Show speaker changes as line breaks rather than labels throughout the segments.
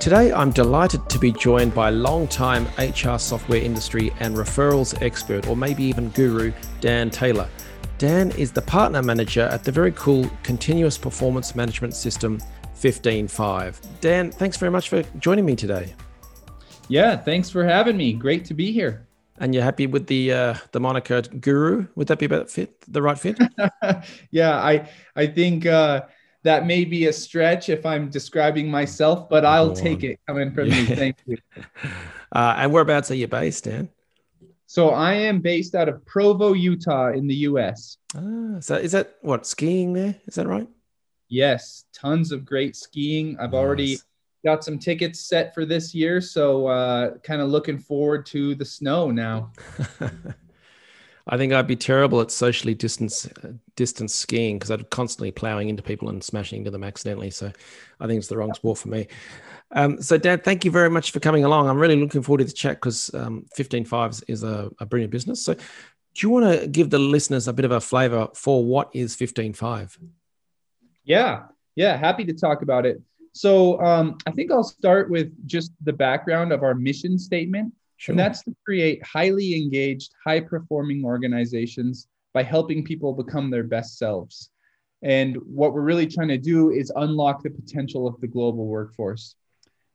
Today, I'm delighted to be joined by long-time HR software industry and referrals expert, or maybe even guru, Dan Taylor. Dan is the partner manager at the very cool continuous performance management system 15Five. Dan, thanks very much for joining me today.
Yeah, thanks for having me. Great to be here.
And you're happy with the uh, the moniker guru? Would that be about fit the right fit?
yeah, I I think uh, that may be a stretch if I'm describing myself, but I'll take it coming from yeah. Thank you.
Uh, and whereabouts are you based, Dan?
So I am based out of Provo, Utah, in the U.S.
Ah, so is that what skiing there? Is that right?
Yes, tons of great skiing. I've nice. already got some tickets set for this year, so uh, kind of looking forward to the snow now.
I think I'd be terrible at socially distance uh, distance skiing because I'd constantly plowing into people and smashing into them accidentally. So I think it's the wrong sport for me. Um, so, Dan, thank you very much for coming along. I'm really looking forward to the chat because um, 15Five is a, a, brilliant business. So, do you want to give the listeners a bit of a flavor for what is 15Five?
Yeah, yeah, happy to talk about it. So, um, I think I'll start with just the background of our mission statement. Sure. And that's to create highly engaged, high performing organizations by helping people become their best selves. And what we're really trying to do is unlock the potential of the global workforce.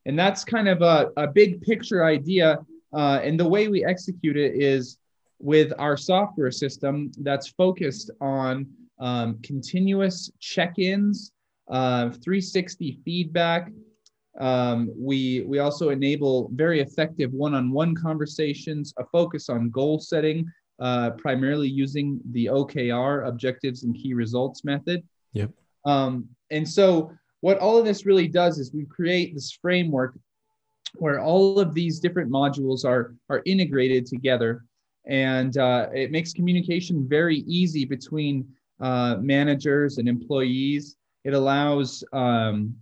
And that's kind of a, a big picture idea. Uh, and the way we execute it is with our software system that's focused on um, continuous check ins, uh, 360 feedback, um, we, we also enable very effective one-on-one conversations, a focus on goal setting, uh, primarily using the OKR, objectives and key results method.
Yep.
Um, and so what all of this really does is we create this framework where all of these different modules are, are integrated together. And uh, it makes communication very easy between uh, managers and employees. It allows um,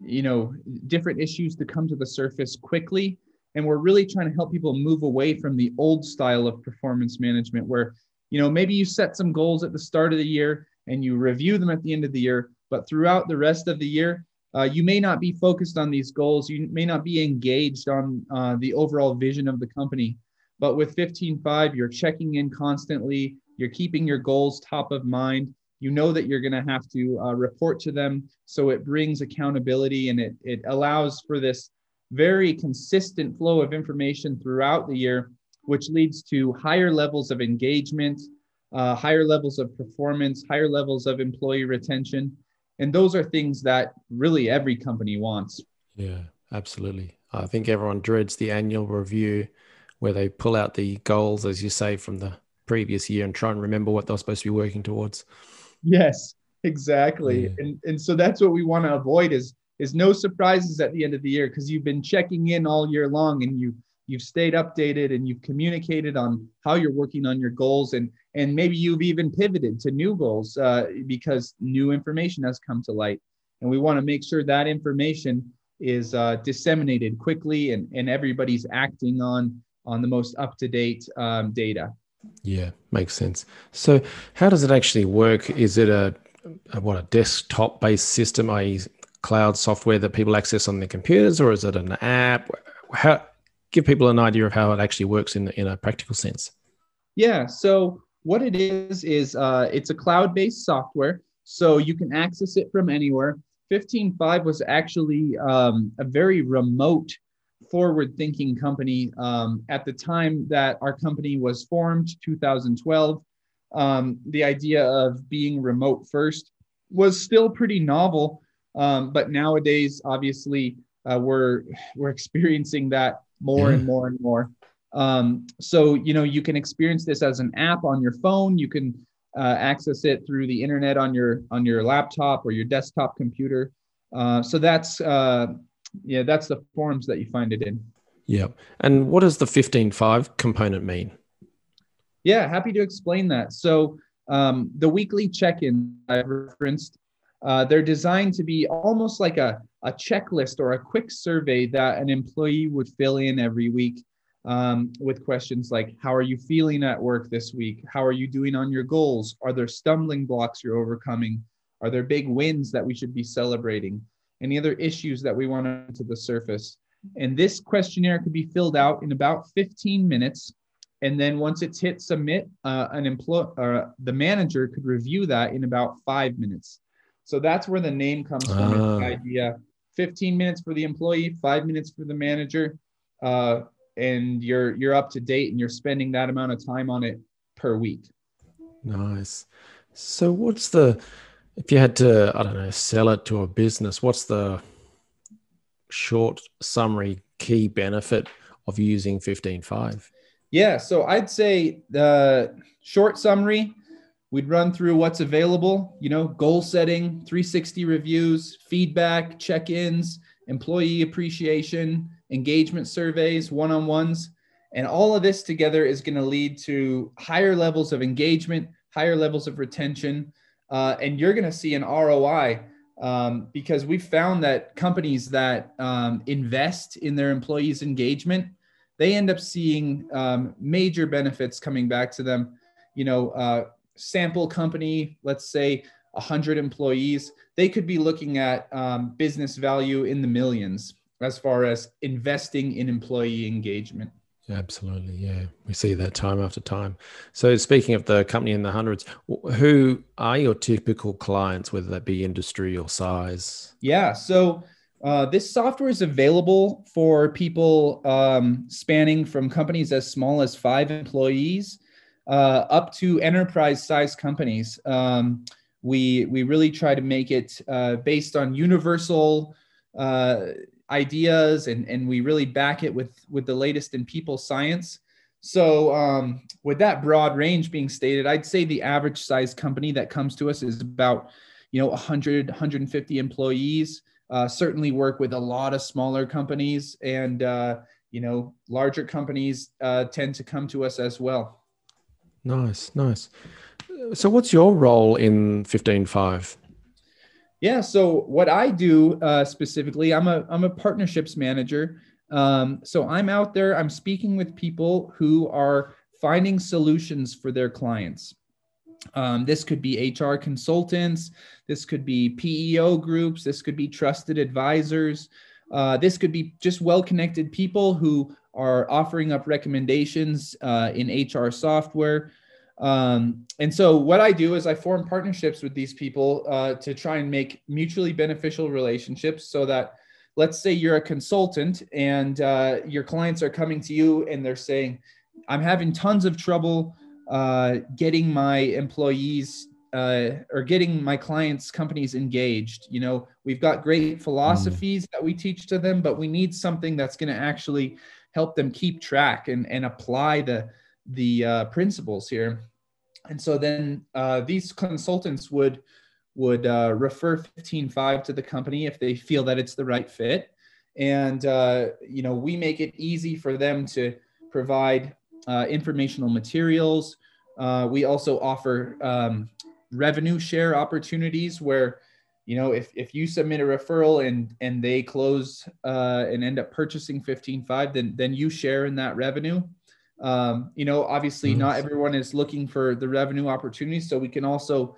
you know different issues to come to the surface quickly. And we're really trying to help people move away from the old style of performance management where you know maybe you set some goals at the start of the year and you review them at the end of the year but throughout the rest of the year uh, you may not be focused on these goals. You may not be engaged on uh, the overall vision of the company. But with 15Five you're checking in constantly. You're keeping your goals top of mind you know that you're going to have to uh, report to them. So it brings accountability and it, it allows for this very consistent flow of information throughout the year which leads to higher levels of engagement uh, higher levels of performance higher levels of employee retention. And those are things that really every company wants.
Yeah absolutely. I think everyone dreads the annual review where they pull out the goals as you say from the previous year and try and remember what they're supposed to be working towards
Yes, exactly. And and so that's what we want to avoid is is no surprises at the end of the year because you've been checking in all year long and you you've stayed updated and you've communicated on how you're working on your goals and and maybe you've even pivoted to new goals uh, because new information has come to light. And we want to make sure that information is uh, disseminated quickly and, and everybody's acting on on the most up-to-date um, data
yeah, makes sense. So, how does it actually work? Is it a, a what a desktop based system, i.e., cloud software that people access on their computers, or is it an app? How give people an idea of how it actually works in in a practical sense?
Yeah. So what it is is uh, it's a cloud based software, so you can access it from anywhere. 15Five was actually um, a very remote forward thinking company. Um, at the time that our company was formed, 2012, um, the idea of being remote first was still pretty novel. Um, but nowadays, obviously, uh, we're we're experiencing that more and more and more. Um, so you know, you can experience this as an app on your phone. You can uh, access it through the internet on your on your laptop or your desktop computer. Uh, so that's uh, yeah, that's the forms that you find it in.
Yeah. And what does the 15Five component mean?
Yeah, happy to explain that. So um, the weekly check-in I referenced, uh, they're designed to be almost like a, a checklist or a quick survey that an employee would fill in every week um, with questions like How are you feeling at work this week? How are you doing on your goals? Are there stumbling blocks you're overcoming? Are there big wins that we should be celebrating? Any other issues that we want to the surface? And this questionnaire could be filled out in about 15 minutes. And then once it's hit submit, uh, an employee, uh, the manager could review that in about five minutes. So that's where the name comes from. Uh. The idea: 15 minutes for the employee, five minutes for the manager, uh, and you're you're up to date, and you're spending that amount of time on it per week.
Nice. So what's the if you had to I don't know sell it to a business? What's the short summary key benefit of using 15Five?
Yeah, so I'd say the short summary, we'd run through what's available, you know, goal setting, 360 reviews, feedback, check ins, employee appreciation, engagement surveys, one on ones. And all of this together is going to lead to higher levels of engagement, higher levels of retention. Uh, and you're going to see an ROI um, because we've found that companies that um, invest in their employees' engagement, they end up seeing um, major benefits coming back to them. You know, uh, sample company, let's say 100 employees, they could be looking at um, business value in the millions as far as investing in employee engagement.
Absolutely, yeah, we see that time after time. So, speaking of the company in the hundreds, who are your typical clients, whether that be industry or size?
Yeah, so uh, this software is available for people um, spanning from companies as small as five employees uh, up to enterprise-size companies. Um, we we really try to make it uh, based on universal uh, ideas and, and we really back it with, with the latest in people science. So, um, with that broad range being stated, I'd say the average size company that comes to us is about, you know, 100, 150 employees. Uh, certainly work with a lot of smaller companies, and uh, you know, larger companies uh, tend to come to us as well.
Nice, nice. So, what's your role in 15Five?
Yeah. So what I do uh, specifically, I'm a I'm a partnerships manager. Um, so I'm out there. I'm speaking with people who are finding solutions for their clients. Um, this could be HR consultants. This could be PEO groups. This could be trusted advisors. Uh, this could be just well-connected people who are offering up recommendations uh, in HR software. Um, and so what I do is I form partnerships with these people uh, to try and make mutually beneficial relationships so that let's say you're a consultant and uh, your clients are coming to you and they're saying, I'm having tons of trouble uh, getting my employees uh, or getting my clients' companies engaged. You know, we've got great philosophies mm. that we teach to them, but we need something that's going to actually help them keep track and, and apply the the uh, principles here. And so then uh, these consultants would would uh, refer 15Five to the company if they feel that it's the right fit. And uh, you know we make it easy for them to provide uh, informational materials. Uh, we also offer um, revenue share opportunities where you know if, if you submit a referral and and they close uh, and end up purchasing 15Five then then you share in that revenue um, you know, obviously, mm-hmm. not everyone is looking for the revenue opportunities, so we can also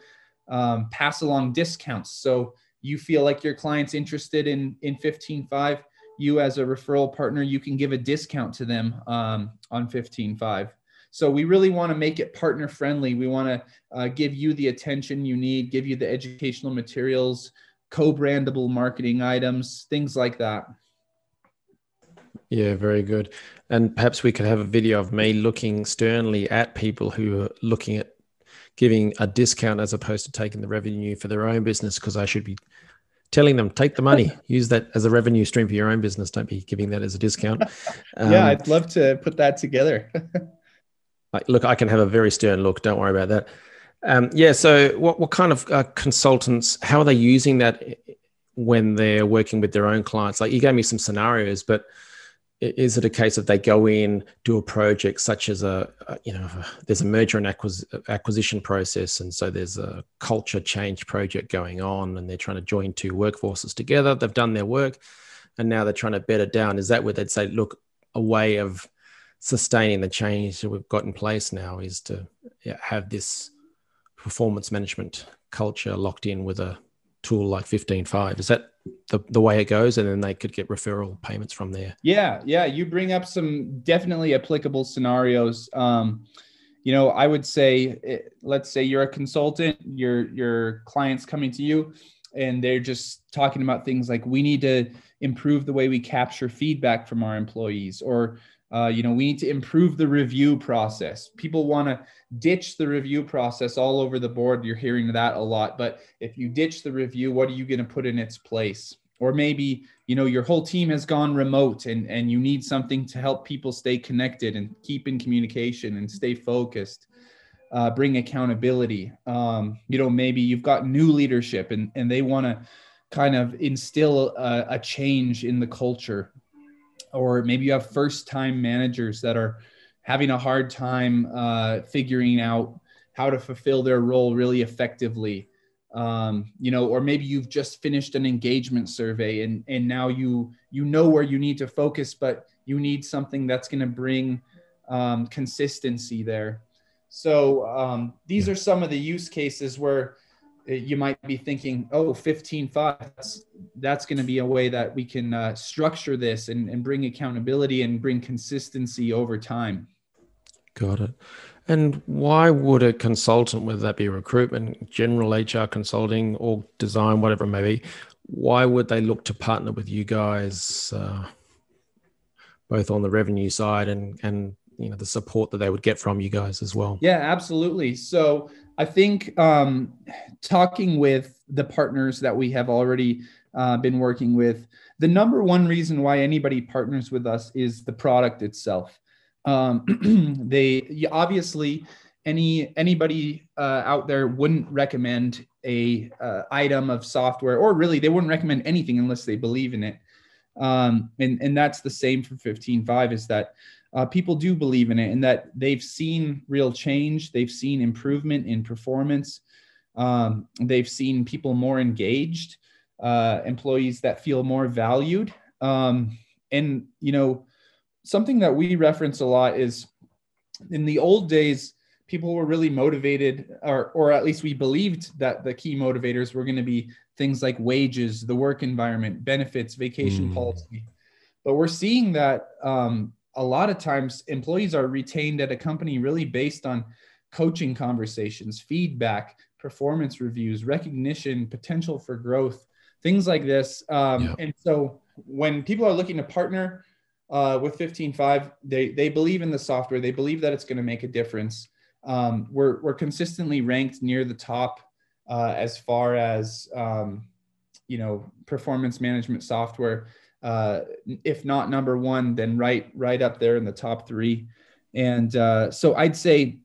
um, pass along discounts. So you feel like your client's interested in in 15Five, you as a referral partner, you can give a discount to them um, on 15Five. So we really want to make it partner friendly. We want to uh, give you the attention you need, give you the educational materials, co-brandable marketing items, things like that.
Yeah, very good. And perhaps we could have a video of me looking sternly at people who are looking at giving a discount as opposed to taking the revenue for their own business because I should be telling them take the money. Use that as a revenue stream for your own business. Don't be giving that as a discount.
Um, yeah i'd love to put that together.
Look i can have a very stern look. Don't worry about that. Um, yeah so what, what kind of uh, consultants how are they using that when they're working with their own clients? Like you gave me some scenarios but is it a case of they go in do a project such as a, you know there's a merger and acquis- acquisition process and so there's a culture change project going on and they're trying to join two workforces together they've done their work and now they're trying to bed it down is that where they'd say look a way of sustaining the change that we've got in place now is to have this performance management culture locked in with a tool like 15Five. Is that the, the way it goes? And then they could get referral payments from there.
Yeah. Yeah. You bring up some definitely applicable scenarios. Um, you know, I would say, eh, let's say you're a consultant, your, your client's coming to you and they're just talking about things like we need to improve the way we capture feedback from our employees or uh, you know we need to improve the review process. People want to ditch the review process all over the board. You're hearing that a lot but if you ditch the review what are you going to put in its place? Or maybe you know your whole team has gone remote and and you need something to help people stay connected and keep in communication and stay focused uh, bring accountability. Um, you know maybe you've got new leadership and and they want to kind of instill a, a change in the culture or maybe you have first time managers that are having a hard time uh, figuring out how to fulfill their role really effectively. Um, you know or maybe you've just finished an engagement survey and and now you you know where you need to focus but you need something that's going to bring um, consistency there. So um, these are some of the use cases where you might be thinking, oh, 15Five, that's, that's going to be a way that we can uh, structure this and, and bring accountability and bring consistency over time.
Got it. And why would a consultant, whether that be recruitment, general HR consulting, or design, whatever it may be, why would they look to partner with you guys, uh, both on the revenue side and and you know the support that they would get from you guys as well?
Yeah, absolutely. So I think um, talking with the partners that we have already uh, been working with, the number one reason why anybody partners with us is the product itself. Um, they obviously any anybody uh, out there wouldn't recommend a uh, item of software, or really they wouldn't recommend anything unless they believe in it. Um, and and that's the same for 15Five is that uh, people do believe in it and that they've seen real change. They've seen improvement in performance. Um, they've seen people more engaged, uh, employees that feel more valued. Um, and, you know, something that we reference a lot is in the old days, people were really motivated, or, or at least we believed that the key motivators were going to be things like wages, the work environment, benefits, vacation mm. policy. But we're seeing that um, a lot of times employees are retained at a company really based on coaching conversations, feedback, performance reviews, recognition, potential for growth, things like this. Um, yeah. And so when people are looking to partner uh, with 15Five, they, they believe in the software, they believe that it's going to make a difference. Um, we're, we're consistently ranked near the top uh, as far as um, you know performance management software uh, if not number one, then right right up there in the top three. And uh, so I'd say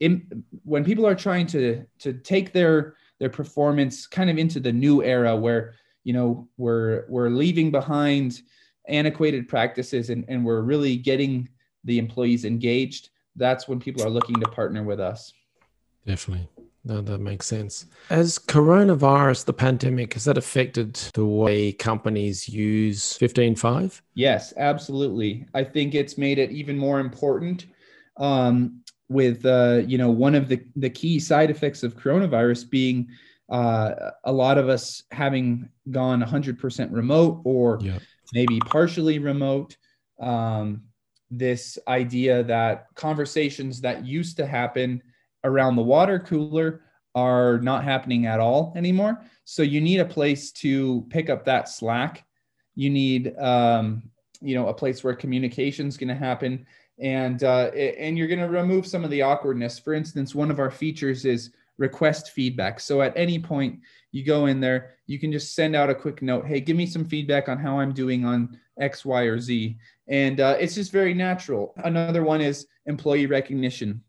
in, when people are trying to to take their their performance kind of into the new era where you know we're we're leaving behind antiquated practices and, and we're really getting the employees engaged that's when people are looking to partner with us
definitely no, that makes sense. As coronavirus, the pandemic, has that affected the way companies use 15Five?
Yes, absolutely. I think it's made it even more important. Um, with uh, you know one of the the key side effects of coronavirus being uh, a lot of us having gone 100% remote or yep. maybe partially remote. Um, this idea that conversations that used to happen around the water cooler are not happening at all anymore. So you need a place to pick up that slack. You need, um, you know, a place where communication is going to happen, and uh, and you're going to remove some of the awkwardness. For instance, one of our features is request feedback. So at any point you go in there, you can just send out a quick note. Hey, give me some feedback on how I'm doing on X, Y, or Z, and uh, it's just very natural. Another one is employee recognition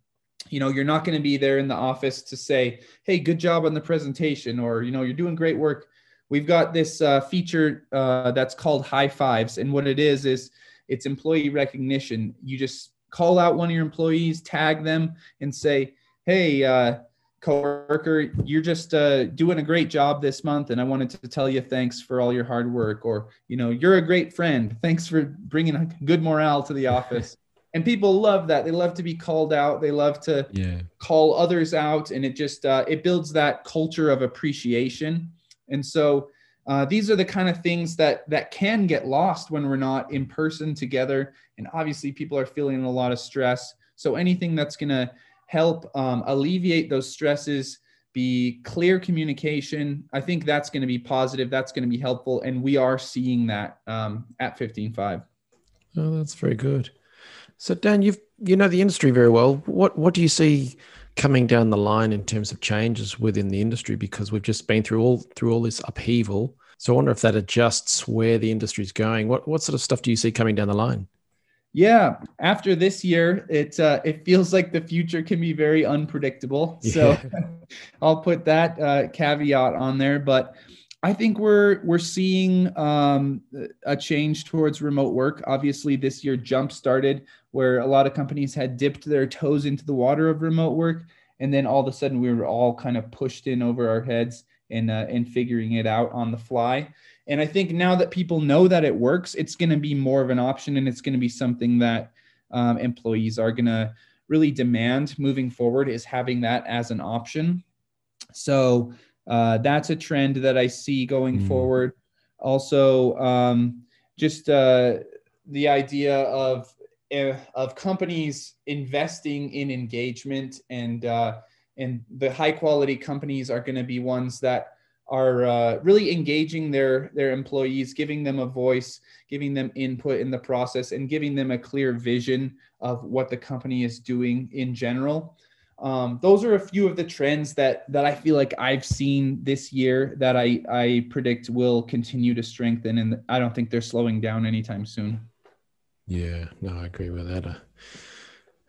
you know you're not going to be there in the office to say hey good job on the presentation or you know you're doing great work we've got this uh, feature uh, that's called high fives and what it is is it's employee recognition. You just call out one of your employees, tag them, and say, "Hey, uh, coworker, you're just uh, doing a great job this month, and I wanted to tell you thanks for all your hard work." Or, you know, you're a great friend. Thanks for bringing a good morale to the office. And people love that. They love to be called out. They love to
yeah.
call others out, and it just uh, it builds that culture of appreciation. And so. Uh, these are the kind of things that that can get lost when we're not in person together and obviously people are feeling a lot of stress so anything that's going to help um, alleviate those stresses be clear communication i think that's going to be positive that's going to be helpful and we are seeing that um, at 15.5
oh that's very good so dan you've you know the industry very well. What what do you see coming down the line in terms of changes within the industry? Because we've just been through all through all this upheaval. So i wonder if that adjusts where the industry is going. What what sort of stuff do you see coming down the line?
Yeah, after this year, it uh, it feels like the future can be very unpredictable. So I'll put that uh, caveat on there, but I think we're we're seeing um, a change towards remote work. Obviously, this year jump started where a lot of companies had dipped their toes into the water of remote work, and then all of a sudden we were all kind of pushed in over our heads and uh, and figuring it out on the fly. And I think now that people know that it works, it's going to be more of an option and it's going to be something that um, employees are going to really demand moving forward is having that as an option. So uh, that's a trend that I see going mm. forward. Also, um, just uh, the idea of uh, of companies investing in engagement and uh, and the high quality companies are going to be ones that are uh, really engaging their their employees, giving them a voice, giving them input in the process, and giving them a clear vision of what the company is doing in general. Um, those are a few of the trends that that I feel like I've seen this year that I I predict will continue to strengthen, and I don't think they're slowing down anytime soon.
Yeah, no, I agree with that. Uh,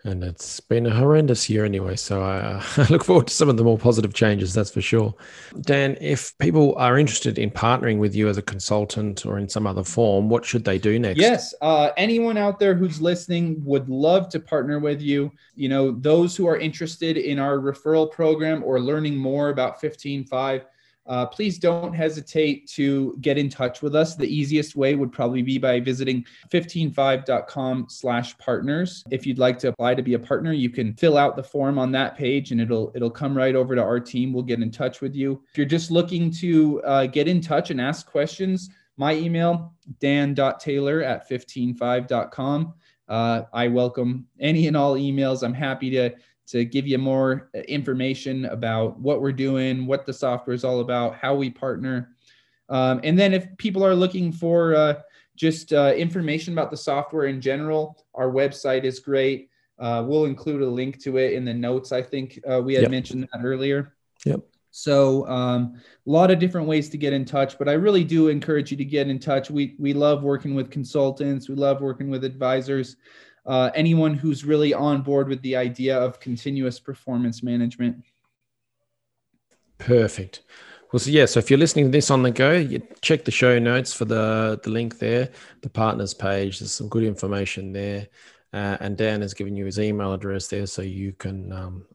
and it's been a horrendous year anyway. So I, I, look forward to some of the more positive changes, that's for sure. Dan, if people are interested in partnering with you as a consultant or in some other form, what should they do next?
Yes, uh, anyone out there who's listening would love to partner with you. You know, those who are interested in our referral program or learning more about 15Five uh, please don't hesitate to get in touch with us. The easiest way would probably be by visiting 15five.com slash partners. If you'd like to apply to be a partner, you can fill out the form on that page and it'll it'll come right over to our team. We'll get in touch with you. If you're just looking to uh, get in touch and ask questions, my email, dan.taylor at 15five.com. Uh, I welcome any and all emails. I'm happy to to give you more uh, information about what we're doing, what the software is all about, how we partner. Um, and then if people are looking for uh, just uh, information about the software in general, our website is great. Uh, we'll include a link to it in the notes. I think uh, we had yep. mentioned that earlier.
Yep.
So um, a lot of different ways to get in touch, but I really do encourage you to get in touch. We we love working with consultants. We love working with advisors uh, anyone who's really on board with the idea of continuous performance management.
Perfect. Well, so yeah, so if you're listening to this on the go, you check the show notes for the the link there, the partners page. There's some good information there, uh, and Dan has given you his email address there, so you can um,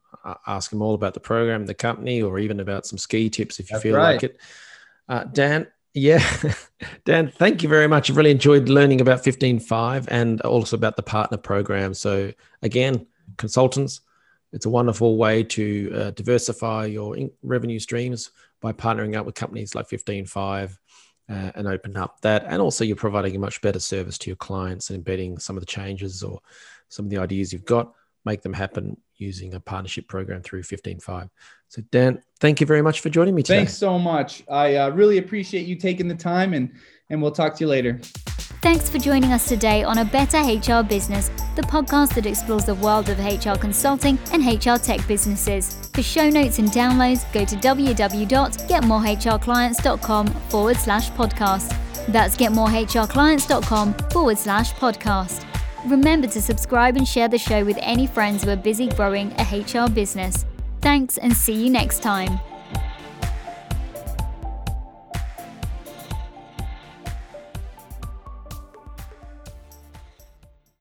ask him all about the program, the company, or even about some ski tips if you That's feel right. like it. Uh, Dan, yeah, Dan, thank you very much. I've really enjoyed learning about 15Five and also about the partner program. So, again, consultants, it's a wonderful way to uh, diversify your in- revenue streams by partnering up with companies like 15Five uh, and open up that. And also, you're providing a much better service to your clients and embedding some of the changes or some of the ideas you've got, make them happen using a partnership program through 15Five. So, Dan, thank you very much for joining me today.
Thanks so much. I uh, really appreciate you taking the time, and, and we'll talk to you later.
Thanks for joining us today on A Better HR Business, the podcast that explores the world of HR consulting and HR tech businesses. For show notes and downloads, go to www.getmorehrclients.com forward slash podcast. That's getmorehrclients.com forward slash podcast. Remember to subscribe and share the show with any friends who are busy growing a HR business. Thanks and see you next time.